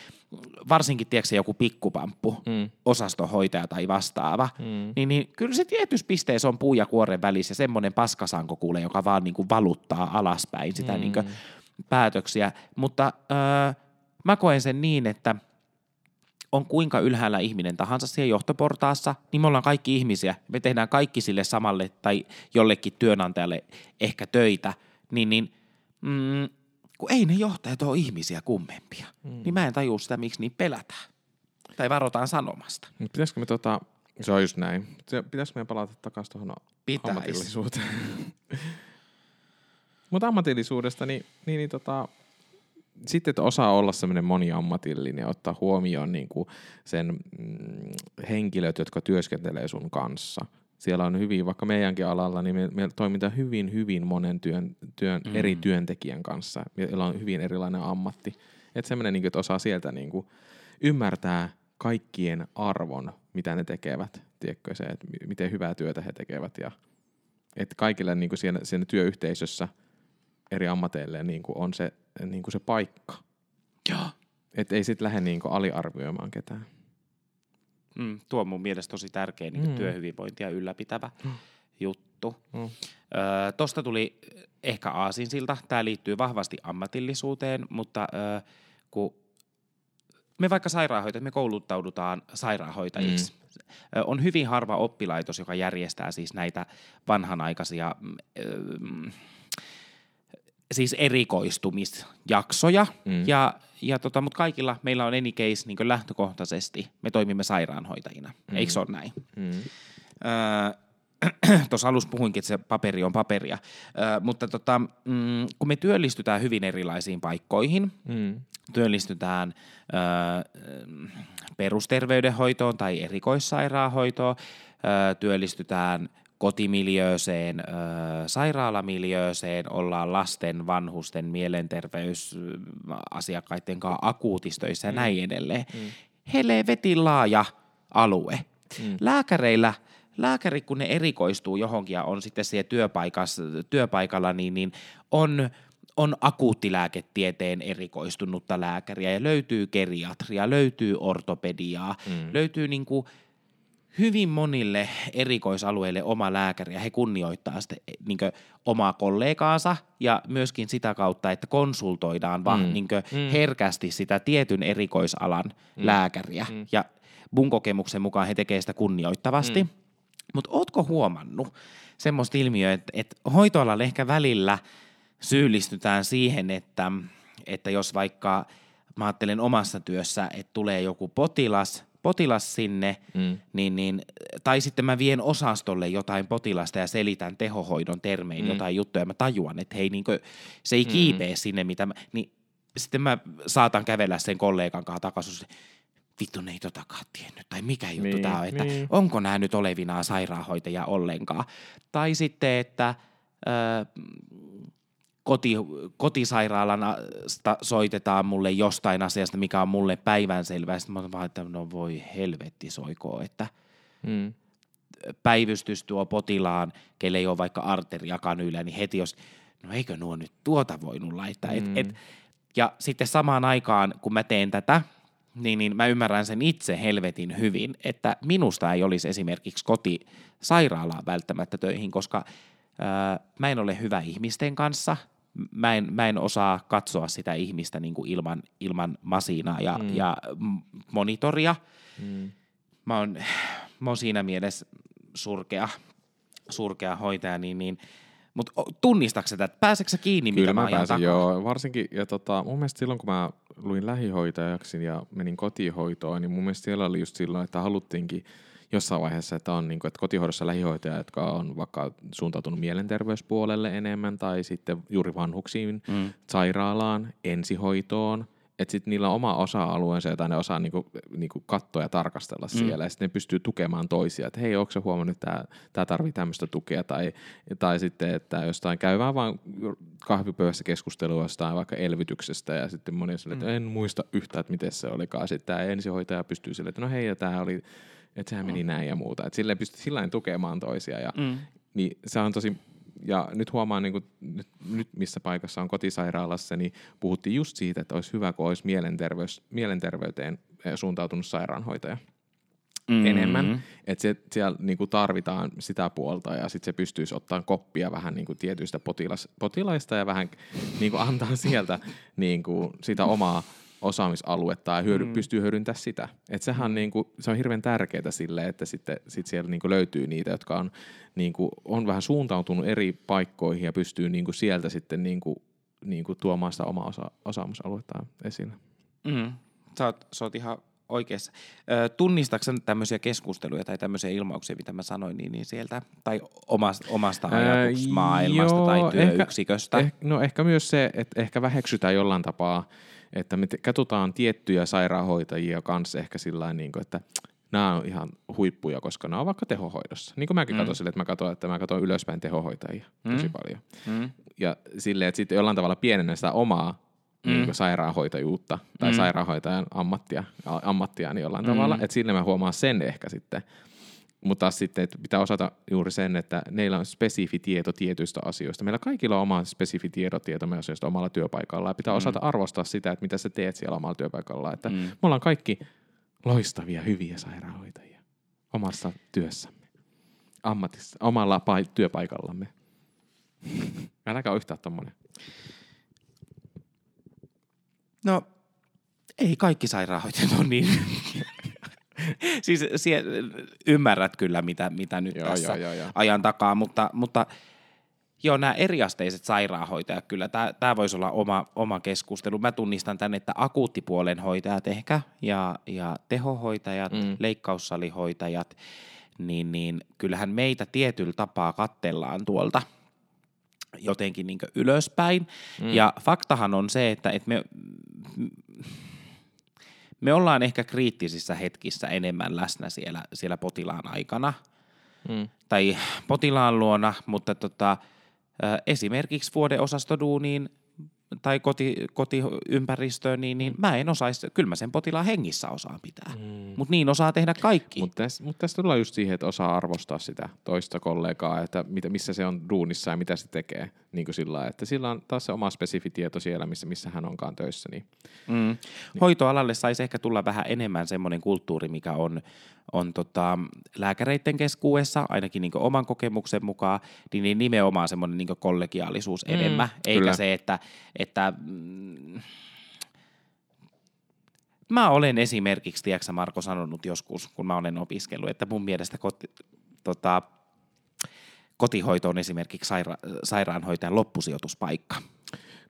varsinkin, tiedätkö, joku pikkupamppu, mm. osastohoitaja tai vastaava, mm. niin, niin kyllä se tietyssä pisteessä on puu ja kuoren välissä semmoinen paskasanko kuule, joka vaan niin kuin valuttaa alaspäin sitä mm. niin kuin päätöksiä, mutta öö, mä koen sen niin, että – on kuinka ylhäällä ihminen tahansa siellä johtoportaassa, niin me ollaan kaikki ihmisiä. Me tehdään kaikki sille samalle tai jollekin työnantajalle ehkä töitä, niin, niin mm, kun ei ne johtajat ole ihmisiä kummempia, mm. niin mä en tajua sitä, miksi niin pelätään. Tai varotaan sanomasta. Pitäisikö me tota, se on just näin. Pitäisikö me palata takaisin tuohon ammatillisuuteen? Mutta ammatillisuudesta, niin, niin, niin tota, sitten, että osaa olla semmoinen moniammatillinen ja ottaa huomioon niin kuin sen mm, henkilöt, jotka työskentelee sun kanssa. siellä on hyvin, vaikka meidänkin alalla, niin me, me toimitaan hyvin, hyvin monen työn, työn mm. eri työntekijän kanssa, joilla on hyvin erilainen ammatti. Että semmoinen, niin että osaa sieltä niin kuin, ymmärtää kaikkien arvon, mitä ne tekevät, tiedätkö se, että miten hyvää työtä he tekevät ja että kaikille niin kuin siinä, siinä työyhteisössä eri ammateille niin kuin on se, niin kuin se paikka. Joo. Että ei sitten lähde niin kuin aliarvioimaan ketään. Mm, tuo on mun mielestä tosi tärkeä niin mm. työhyvinvointia ylläpitävä mm. juttu. Mm. Öö, Tuosta tuli ehkä aasinsilta. Tämä liittyy vahvasti ammatillisuuteen, mutta öö, kun me vaikka sairaanhoitajat, me kouluttaudutaan sairaanhoitajiksi. Mm. On hyvin harva oppilaitos, joka järjestää siis näitä vanhanaikaisia mm, siis erikoistumisjaksoja. Mm. Ja, ja tota, mutta kaikilla meillä on any case niin lähtökohtaisesti. Me toimimme sairaanhoitajina. Mm. Eikö se ole näin? Mm. Öö, tuossa alussa puhuinkin, että se paperi on paperia, Ö, mutta tota, mm, kun me työllistytään hyvin erilaisiin paikkoihin, mm. työllistytään ö, perusterveydenhoitoon tai erikoissairaanhoitoon, ö, työllistytään kotimiljööseen, ö, sairaalamiljööseen, ollaan lasten, vanhusten, mielenterveysasiakkaiden kanssa akuutistöissä ja mm. näin edelleen. Mm. Helvetin laaja alue. Mm. Lääkäreillä – lääkäri, kun ne erikoistuu johonkin ja on sitten siellä työpaikalla, niin, niin on, on akuuttilääketieteen erikoistunutta lääkäriä ja löytyy geriatria, löytyy ortopediaa, mm. löytyy niin kuin hyvin monille erikoisalueille oma lääkäri ja he kunnioittaa sitten niin omaa kollegaansa ja myöskin sitä kautta, että konsultoidaan vaan mm. niin mm. herkästi sitä tietyn erikoisalan mm. lääkäriä mm. ja mun kokemuksen mukaan he tekevät sitä kunnioittavasti. Mm. Mutta ootko huomannut semmoista ilmiöä, että, että hoitoalalla ehkä välillä syyllistytään siihen, että, että jos vaikka mä ajattelen omassa työssä, että tulee joku potilas, potilas sinne, mm. niin, niin, tai sitten mä vien osastolle jotain potilasta ja selitän tehohoidon termein mm. jotain juttuja ja mä tajuan, että hei, niin kuin, se ei mm. sinne, mitä mä, niin sitten mä saatan kävellä sen kollegan kanssa takaisin, vittu ne ei totakaan tiennyt, tai mikä juttu niin, tämä on, että niin. onko nämä nyt olevinaan sairaanhoitajia ollenkaan. Tai sitten, että ö, koti, kotisairaalasta soitetaan mulle jostain asiasta, mikä on mulle päivänselvää. Sitten mä vaan, että no voi helvetti soikoo, että mm. päivystys tuo potilaan, kelle ei ole vaikka arteriakanyyllä, niin heti jos, no eikö nuo nyt tuota voinut laittaa. Mm. Et, et, ja sitten samaan aikaan, kun mä teen tätä – niin, niin mä ymmärrän sen itse helvetin hyvin, että minusta ei olisi esimerkiksi kotisairaalaa välttämättä töihin, koska ää, mä en ole hyvä ihmisten kanssa, mä en, mä en osaa katsoa sitä ihmistä niin kuin ilman, ilman masinaa ja, mm. ja monitoria. Mm. Mä, oon, mä oon siinä mielessä surkea, surkea hoitaja, niin, niin mutta tunnistatko sitä, että pääseekö sä kiinni, Kyllä mitä mä, mä pääsin, takaa? joo. Varsinkin, ja tota, mun mielestä silloin, kun mä luin lähihoitajaksi ja menin kotihoitoon, niin mun mielestä siellä oli just silloin, että haluttiinkin jossain vaiheessa, että on niin kuin, että kotihoidossa lähihoitaja, jotka on vaikka suuntautunut mielenterveyspuolelle enemmän tai sitten juuri vanhuksiin, mm. sairaalaan, ensihoitoon – että sitten niillä on oma osa-alueensa, jota ne osaa niinku, niinku katsoa ja tarkastella mm. siellä, ja sitten ne pystyy tukemaan toisia, että hei, onko se huomannut, että tämä tarvii tämmöistä tukea, tai, tai sitten, että jostain käy vaan kahvipöydässä keskustelua jostain vaikka elvytyksestä, ja sitten moni sille, että mm. en muista yhtään, että miten se olikaan, sitten tämä ensihoitaja pystyy sille, että no hei, ja tämä oli, että sehän meni mm. näin ja muuta, että sille pystyy sillä tukemaan toisia, ja mm. niin se on tosi ja nyt huomaan, niin kuin, nyt, nyt missä paikassa on kotisairaalassa, niin puhuttiin just siitä, että olisi hyvä, kun olisi mielenterveys, mielenterveyteen eh, suuntautunut sairaanhoitaja mm-hmm. enemmän. Että se, siellä niin kuin tarvitaan sitä puolta ja sitten se pystyisi ottaa koppia vähän niin kuin tietyistä potilas, potilaista ja vähän niin kuin antaa sieltä niin kuin sitä omaa osaamisaluetta ja hyödy, mm. pystyy hyödyntämään sitä. Et sehän mm. niin kuin, se on hirveän tärkeää sille, että sitten sit siellä niin kuin löytyy niitä, jotka on, niin kuin, on vähän suuntautunut eri paikkoihin ja pystyy niin kuin sieltä sitten niin kuin, niin kuin tuomaan sitä omaa osa, osaamisaluetta esille. Mm. Sä, oot, sä oot ihan oikeassa. Tunnistatko tämmöisiä keskusteluja tai tämmöisiä ilmauksia, mitä mä sanoin, niin, niin sieltä, tai omasta, omasta ajatusmaailmasta tai työyksiköstä? Ehkä, eh, no ehkä myös se, että ehkä väheksytään jollain tapaa että me katsotaan tiettyjä sairaanhoitajia kanssa ehkä sillä niin kuin, että nämä on ihan huippuja, koska nämä on vaikka tehohoidossa. Niin kuin mäkin Mm. katson sille, että mä katson, että mä katson ylöspäin tehohoitajia tosi Mm. paljon. Mm. Ja silleen, että sitten jollain tavalla pienennä sitä omaa Mm. niin sairaanhoitajuutta tai Mm. sairaanhoitajan ammattia, ammattia niin jollain mm. tavalla. Että sille mä huomaan sen ehkä sitten. Mutta taas sitten, että pitää osata juuri sen, että meillä on spesifi tieto tietyistä asioista. Meillä kaikilla on oma spesifi tiedotieto myös asioista omalla työpaikalla. Ja pitää Mm. osata arvostaa sitä, että mitä sä teet siellä omalla työpaikalla. Että Mm. me ollaan kaikki loistavia, hyviä sairaanhoitajia omassa työssämme, ammatissa, omalla pai- työpaikallamme. Äläkä ole yhtään tommonen. No, ei kaikki sairaanhoitajat on niin. siis sie, ymmärrät kyllä, mitä, mitä nyt Joo, tässä joo, joo, joo. ajan takaa, mutta, mutta joo, nämä eriasteiset sairaanhoitajat, kyllä tämä voisi olla oma, oma keskustelu. Mä tunnistan tänne, että akuuttipuolen hoitajat ehkä ja, ja tehohoitajat, mm. Leikkaussalihoitajat, niin, niin kyllähän meitä tietyllä tapaa kattellaan tuolta jotenkin niin ylöspäin. Mm. Ja faktahan on se, että, että me, me ollaan ehkä kriittisissä hetkissä enemmän läsnä siellä, siellä potilaan aikana Mm. tai potilaan luona, mutta tota, esimerkiksi vuodeosastoduuniin tai koti, kotiympäristöön, niin, niin mä en osaisi, kyllä mä sen potilaan hengissä osaan pitää, mm. mutta niin osaa tehdä kaikki. Mutta tässä, mut tässä tullaan just siihen, että osaa arvostaa sitä toista kollegaa, että mitä, missä se on duunissa ja mitä se tekee. Niin kuin sillä että sillä on taas se oma spesifi tieto siellä, missä, missä hän onkaan töissä. Niin. Mm. Hoitoalalle saisi ehkä tulla vähän enemmän semmoinen kulttuuri, mikä on, on tota, lääkäreiden keskuudessa, ainakin niin oman kokemuksen mukaan, niin, niin nimenomaan semmoinen niin kollegiaalisuus mm, enemmän, eikä kyllä. se, että, että mm, Mä olen esimerkiksi, tiedätkö Marko, sanonut joskus, kun mä olen opiskellut, että mun mielestä koti, tota, kotihoito on esimerkiksi saira- sairaanhoitajan loppusijoituspaikka.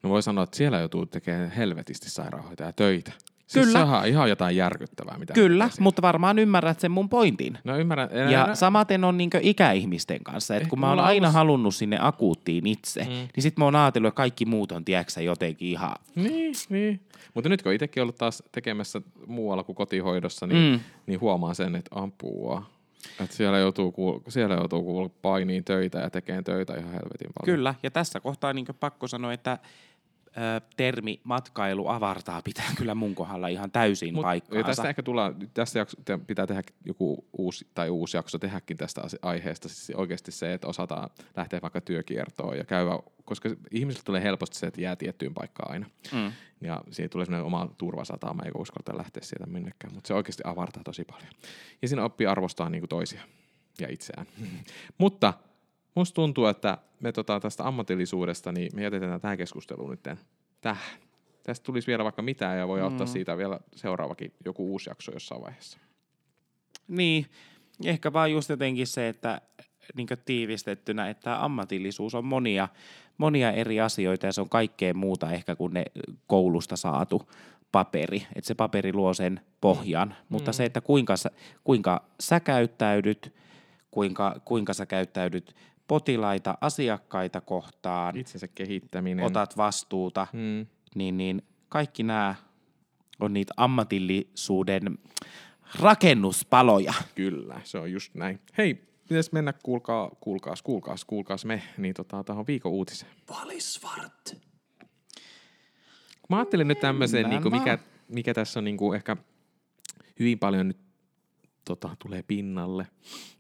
No voi sanoa, että siellä joutuu tekemään helvetisti sairaanhoitaja töitä. Kyllä. Siis se on ihan jotain järkyttävää. Mitä Kyllä, mutta varmaan ymmärrät sen mun pointin. No ymmärrän. Ja samaten on niin ikäihmisten kanssa, että Ehkä kun mä oon aina alussa- halunnut sinne akuuttiin itse, mm. niin sit mä oon ajatellut, että kaikki muut on, tiedäksä, jotenkin ihan... Niin, niin. Mutta nyt kun itsekin ollut taas tekemässä muualla kuin kotihoidossa, niin, mm. niin huomaa sen, että ampua. Että siellä joutuu, kuul- siellä joutuu kuul- painiin töitä ja tekemään töitä ihan helvetin paljon. Kyllä, ja tässä kohtaa niin pakko sanoa, että termi matkailu avartaa pitää kyllä mun kohdalla ihan täysin Mut, ja paikkaansa. tästä ehkä tullaan, tässä jakso, pitää tehdä joku uusi, tai uusi jakso tehdäkin tästä aiheesta, siis oikeasti se, että osataan lähteä vaikka työkiertoon ja käydä, koska ihmisille tulee helposti se, että jää tiettyyn paikkaan aina. Mm. Ja siitä tulee sellainen oma turvasatama, eikä uskalleta lähteä sieltä minnekään, mutta se oikeasti avartaa tosi paljon. Ja siinä oppii arvostaa niinku toisia ja itseään. mutta musta tuntuu, että me tota, tästä ammatillisuudesta, niin me jätetään tähän keskusteluun nyt tähän. Tästä tulisi vielä vaikka mitään ja voi ottaa Mm. siitä vielä seuraavakin joku uusi jakso jossain vaiheessa. Niin, ehkä vaan just jotenkin se, että niin tiivistettynä, että ammatillisuus on monia, monia eri asioita ja se on kaikkea muuta ehkä kuin ne koulusta saatu paperi. Että se paperi luo sen pohjan, mm. mutta se, että kuinka sä, kuinka sä käyttäydyt, kuinka, kuinka sä käyttäydyt potilaita, asiakkaita kohtaan, Itsensä kehittäminen. otat vastuuta, Mm. niin, niin kaikki nämä on niitä ammatillisuuden rakennuspaloja. Kyllä, se on just näin. Hei, pitäisi mennä, kuulkaa, kuulkaas, kuulkaas, kuulkaas me, niin tota, tähän viikon uutiseen. Valisvart. Mä ajattelin nyt tämmöisen, niin kuin mikä, mikä tässä on niin kuin ehkä hyvin paljon nyt tota, tulee pinnalle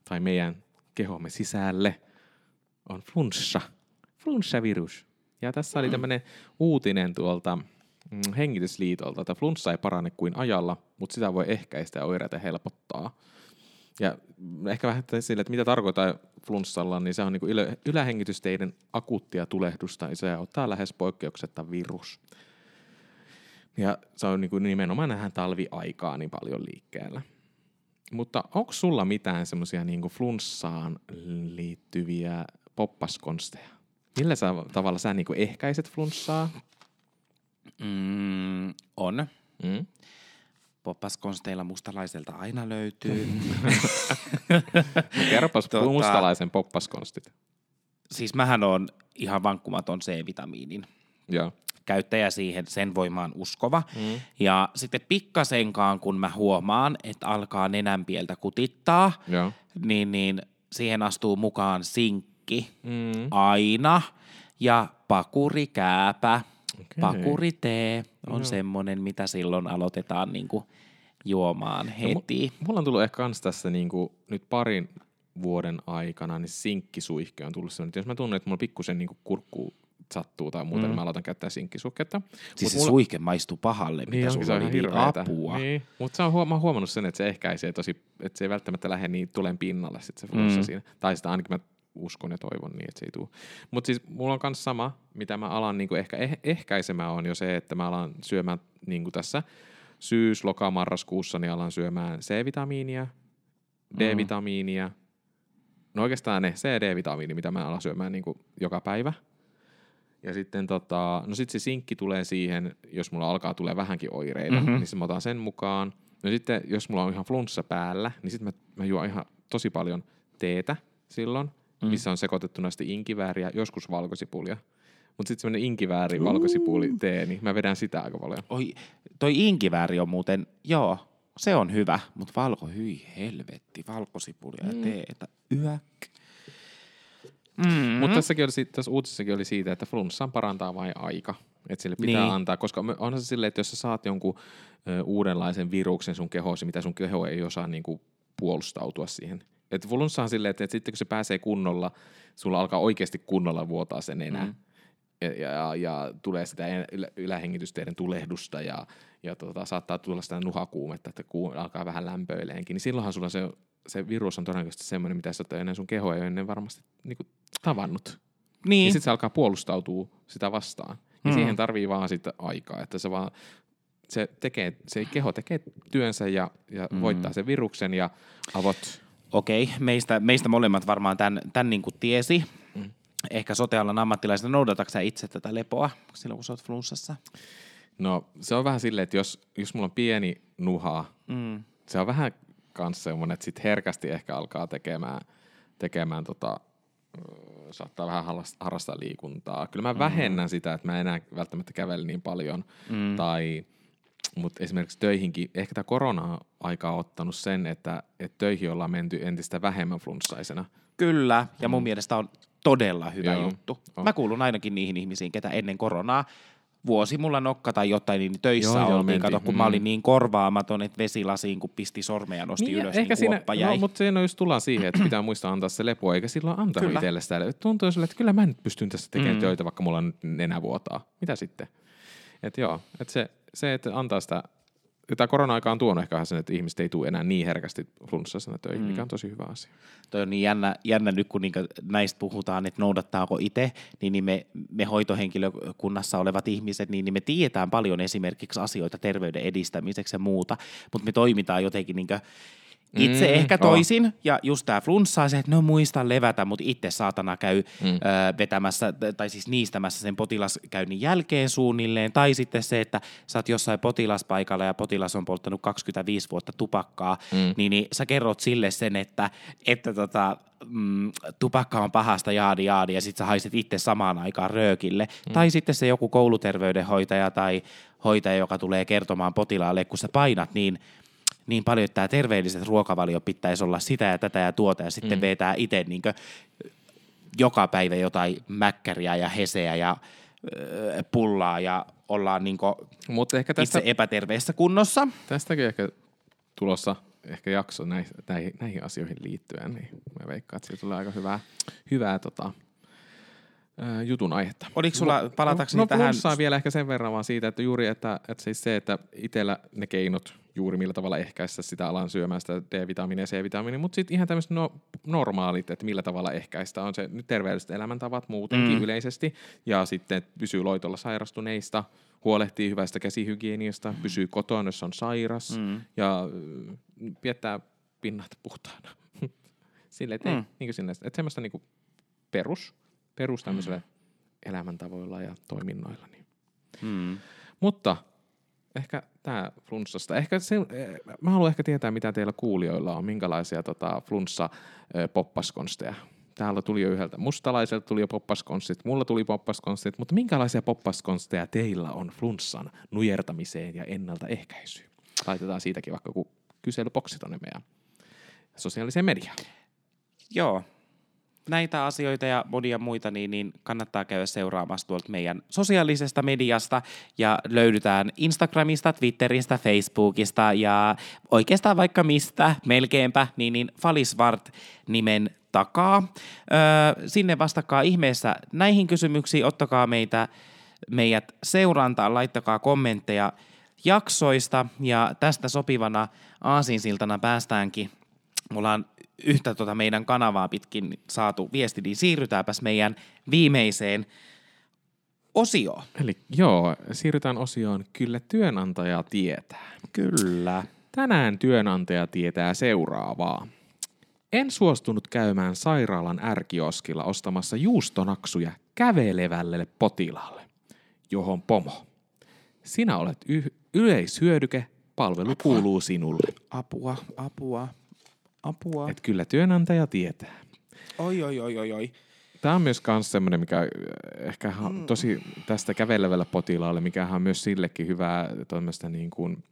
tai meidän kehomme sisälle, on flunssa, flunssavirus. Ja tässä oli tämmöinen uutinen tuolta mm, hengitysliitolta, että flunssa ei parane kuin ajalla, mutta sitä voi ehkäistä ja oireita helpottaa. Ja ehkä vähän sille, että mitä tarkoittaa flunssalla, niin se on niin ylä, ylähengitysteiden akuuttia tulehdusta, ja se ottaa lähes poikkeuksetta virus. Ja se on niin kuin nimenomaan nähdään talviaikaa niin paljon liikkeellä. Mutta onko sulla mitään semmoisia niin flunssaan liittyviä poppaskonsteja? Millä sä, tavalla sä niin kuin ehkäiset flunssaa? Mm, on. Mm? Poppaskonsteilla mustalaiselta aina löytyy. Kerropas Tota- mustalaisen poppaskonstit. siis mähän on ihan vankkumaton C-vitamiinin Joo. käyttäjä siihen sen voimaan uskova. Mm. Ja sitten pikkasenkaan, kun mä huomaan, että alkaa nenänpieltä kutittaa, Joo. niin, niin siihen astuu mukaan sinkki Mm. aina ja pakurikääpä. Okei. Pakuritee on semmoinen, mitä silloin aloitetaan niinku juomaan heti. Mulla on tullut ehkä kans tässä niinku nyt parin vuoden aikana, niin sinkkisuihke on tullut sellainen, että jos mä tunnen, että mulla pikkusen niinku kurkku sattuu tai muuta, mm. niin mä aloitan käyttää sinkkisuhketta. Siis Mut se mulla- suihke maistuu pahalle, mitä Niin, sulla se oli, ihan niin apua. Niin, mutta on huoma- mä oon huomannut sen, että se ehkäisee tosi, että se ei välttämättä lähde niin tulen pinnalle sit se flunssa Mm. siinä. Tai sitä ainakin mä uskon ja toivon niin, että se ei tule. Mutta siis mulla on myös sama, mitä mä alan niinku ehkä eh- ehkäisemään on jo se, että mä alan syömään niinku tässä syys, loka, marraskuussa, niin alan syömään C-vitamiinia, D-vitamiinia, no oikeastaan ne C- ja D-vitamiini, mitä mä alan syömään niinku joka päivä. Ja sitten tota, no sit se sinkki tulee siihen, jos mulla alkaa tulee vähänkin oireita, Mhm. mm-hmm. niin sitten mä otan sen mukaan. No sitten, jos mulla on ihan flunssa päällä, niin sitten mä, mä juon ihan tosi paljon teetä silloin, mm. missä on sekoitettuna sitten inkivääriä, joskus valkosipulia. Mutta sitten semmoinen inkivääri, valkosipuli tee, niin mä vedän sitä aika paljon. Oi, toi inkivääri on muuten, joo, se on hyvä, mutta valko, hyi helvetti, valkosipulia ja teetä, yök. Mm. Mutta tässäkin oli, tässä uutisessakin oli siitä, että flunssan parantaa vain aika. Että sille pitää Niin. niin. antaa, koska onhan se silleen, että jos sä saat jonkun ö, uudenlaisen viruksen sun kehosi, mitä sun keho ei osaa niinku puolustautua siihen. Että flunssa on silleen, että, että sitten kun se pääsee kunnolla, sulla alkaa oikeasti kunnolla vuotaa sen enää. Mm. Ja, ja, ja, tulee sitä ylä, ylähengitysteiden tulehdusta ja, ja tota, saattaa tulla sitä nuhakuumetta, että kuu, alkaa vähän lämpöileenkin. Niin silloinhan sulla se, se virus on todennäköisesti semmoinen, mitä sä oot ennen sun keho ei ole ennen varmasti niinku, tavannut. Niin, Ja sitten se alkaa puolustautua sitä vastaan. Ja Mm. siihen tarvii vaan sitten aikaa, että se vaan se, tekee, se keho tekee työnsä ja, ja mm. voittaa sen viruksen ja avot. Okei, meistä, meistä molemmat varmaan tämän, tämän niin kuin tiesi. Mm. Ehkä sotealan ammattilaisena noudatatko sä itse tätä lepoa silloin, kun sä oot flunssassa? No se on vähän silleen, että jos, jos mulla on pieni nuha, Mm. se on vähän kanssa semmoinen, että sit herkästi ehkä alkaa tekemään, tekemään tota, saattaa vähän harras- harrastaa liikuntaa. Kyllä mä Mm. vähennän sitä, että mä en enää välttämättä kävele niin paljon. Mm. Tai, mutta esimerkiksi töihinkin, ehkä tämä korona-aika on ottanut sen, että, että töihin ollaan menty entistä vähemmän flunssaisena. Kyllä, ja mun mielestä on todella hyvä Joo, juttu. on. Mä kuulun ainakin niihin ihmisiin, ketä ennen koronaa vuosi mulla nokka tai jotain, niin töissä Joo, oltiin. Kato, kun mä Mm. olin niin korvaamaton, että vesilasiin, kun pisti sormeja, nosti niin, ylös, ehkä niin siinä, kuoppa jäi. no, mutta siinä just tullaan siihen, että pitää muistaa antaa se lepo, eikä silloin antanut Kyllä. itselle sitä. Tuntuu sille, että kyllä mä nyt pystyn tässä tekemään Mm. mm. töitä, vaikka mulla on nyt nenä vuotaa. Mitä sitten? Että joo, että se, se, että antaa sitä, tämä korona-aika on tuonut ehkä sen, että ihmiset ei tule enää niin herkästi flunssaisena töihin, mm. mikä on tosi hyvä asia. Toi on niin jännä, jännä nyt, kun niinkö näistä puhutaan, että noudattaako itse, niin, niin me, me hoitohenkilökunnassa olevat ihmiset, niin, niin me tiedetään paljon esimerkiksi asioita terveyden edistämiseksi ja muuta, mutta me toimitaan jotenkin niinkö itse Mm, ehkä toisin, ja just tämä flunssa on se, että no muista levätä, mutta itse saatana käy mm. ö, vetämässä, tai siis niistämässä sen potilaskäynnin jälkeen suunnilleen, tai sitten se, että sä oot jossain potilaspaikalla ja potilas on polttanut 25 vuotta tupakkaa, mm. niin, niin sä kerrot sille sen, että, että tota, mm, tupakka on pahasta jaadi jaadi, ja sit sä haiset itse samaan aikaan röökille, mm. tai sitten se joku kouluterveydenhoitaja tai hoitaja, joka tulee kertomaan potilaalle, kun sä painat niin niin paljon, että tämä terveelliset ruokavalio pitäisi olla sitä ja tätä ja tuota, ja sitten mm. vetää itse niin joka päivä jotain mäkkäriä ja heseä ja ö, pullaa ja ollaan niin Mutta ehkä tästä, itse epäterveessä kunnossa. tästäkin ehkä tulossa ehkä jakso näihin, näihin, näihin asioihin liittyen, niin mä veikkaan, että siitä tulee aika hyvää, hyvää tota, jutun aihetta. Oliko sulla, palatakseni no, no, tähän, flunssaan vielä ehkä sen verran vaan siitä, että juuri, että, että siis se, että itsellä ne keinot juuri millä tavalla ehkäistä sitä alan syömään sitä D-vitamiinia ja C-vitamiinia, mutta sitten ihan tämmöiset no, normaalit, että millä tavalla ehkäistä on se nyt terveelliset elämäntavat muutenkin Mm. mm. yleisesti, ja sitten että pysyy loitolla sairastuneista, huolehtii hyvästä käsihygieniasta, mm. pysyy kotona, jos on sairas, Mm. ja äh, piettää pinnat puhtaana. Sille, että, Mm. mm. niin sinne, että semmoista niin perus, perus tämmöisellä mm. elämäntavoilla ja toiminnoilla. Niin. mm, Mutta ehkä tämä flunssasta. Ehkä se, eh, mä haluan ehkä tietää, mitä teillä kuulijoilla on, minkälaisia tota, flunssa-poppaskonsteja täällä tuli jo yhdeltä mustalaiselta, tuli jo poppaskonstit, mulla tuli poppaskonstit, mutta minkälaisia poppaskonsteja teillä on flunssan nujertamiseen ja ennaltaehkäisyyn? Laitetaan siitäkin vaikka joku kyselyboksi tonne meidän sosiaaliseen mediaan. Joo. Näitä asioita ja monia muita, niin, niin kannattaa käydä seuraamassa tuolta meidän sosiaalisesta mediasta ja löydytään Instagramista, Twitteristä, Facebookista ja oikeastaan vaikka mistä, melkeinpä, niin, niin Falisvart nimen takaa. Öö, sinne vastakaa ihmeessä näihin kysymyksiin, ottakaa meitä, meidät seurantaan, laittakaa kommentteja jaksoista ja tästä sopivana aasinsiltana päästäänkin me ollaan yhtä tuota meidän kanavaa pitkin saatu viesti, niin siirrytäänpäs meidän viimeiseen osioon. Eli joo, siirrytään osioon Kyllä työnantaja tietää. Kyllä. Tänään työnantaja tietää seuraavaa. En suostunut käymään sairaalan ärkioskilla ostamassa juustonaksuja kävelevälle potilaalle, johon pomo. Sinä olet y- yleishyödyke, palvelu apua. kuuluu sinulle. Apua, apua, apua. Et kyllä työnantaja tietää. Oi, oi, oi, oi, oi. Tämä on myös kans semmoinen, mikä äh, ehkä mm. tosi tästä kävelevällä potilaalle, mikä on myös sillekin hyvää niin kuin,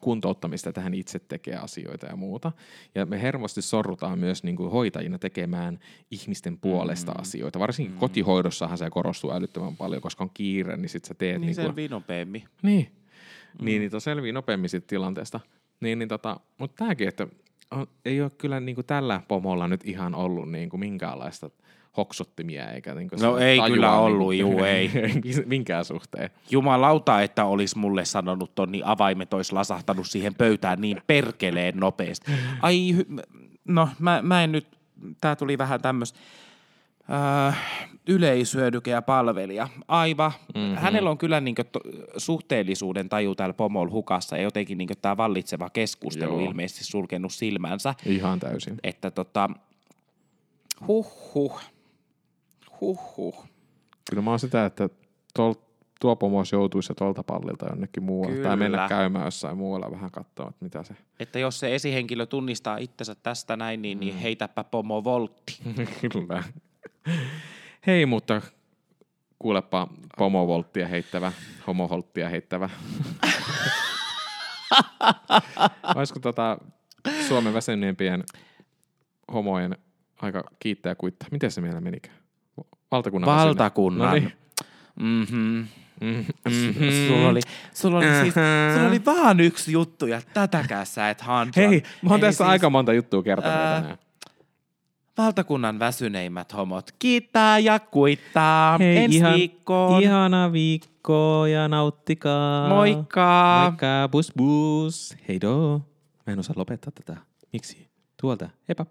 kuntouttamista tähän itse tekee asioita ja muuta. Ja me hermosti sorrutaan myös niin kuin hoitajina tekemään ihmisten puolesta mm. asioita. Varsinkin mm. kotihoidossahan se korostuu älyttömän paljon, koska on kiire, niin sit sä teet... Niin, niin selvii nopeammin. Niin. Mm. Niin, niin selvii nopeammin siitä tilanteesta. Niin, niin tota, mutta tämäkin, että on, ei ole kyllä niin kuin tällä pomolla nyt ihan ollut niin kuin minkäänlaista hoksottimia eikä niin No ei kyllä ollut, niin, juu ei. minkään suhteen. Jumalauta, että olisi mulle sanonut ton, niin avaimet olisi lasahtanut siihen pöytään niin perkeleen nopeasti. Ai, no mä, mä en nyt, tää tuli vähän tämmöistä äh, yleishyödyke ja palvelija. Aiva. Mm-hmm. Hänellä on kyllä niin to, suhteellisuuden taju täällä pomol hukassa ja jotenkin niin tämä vallitseva keskustelu Joo. ilmeisesti sulkenut silmänsä. Ihan täysin. Että tota, huh huh. Huhhuh. Kyllä mä oon sitä, että tol, tuo pomos joutuisi tuolta pallilta jonnekin muualle. Kyllä. Tai mennä käymään jossain muualla vähän katsoa, mitä se... Että jos se esihenkilö tunnistaa itsensä tästä näin, niin, niin mm. heitäpä pomo voltti. Kyllä. Hei, mutta kuulepa pomovolttia heittävä, homoholttia heittävä. Olisiko tota Suomen väsyneimpien homojen aika kiittää kuittaa? Miten se meillä menikään? Valtakunnan Valtakunnan. No niin. Mm-hmm. Mm-hmm. Sulla oli, sulla oli, siis, sulla oli vaan yksi juttu ja tätäkään sä et handla. Hei, mä oon tässä siis, aika monta juttua kertonut ää, tänään. Valtakunnan väsyneimmät homot kiittää ja kuittaa. Hei, Ensi ihan, viikkoon. Ihana viikko ja nauttikaa. Moikka. Moikka, bus bus. Hei do. Mä en osaa lopettaa tätä. Miksi? Tuolta. Heippa.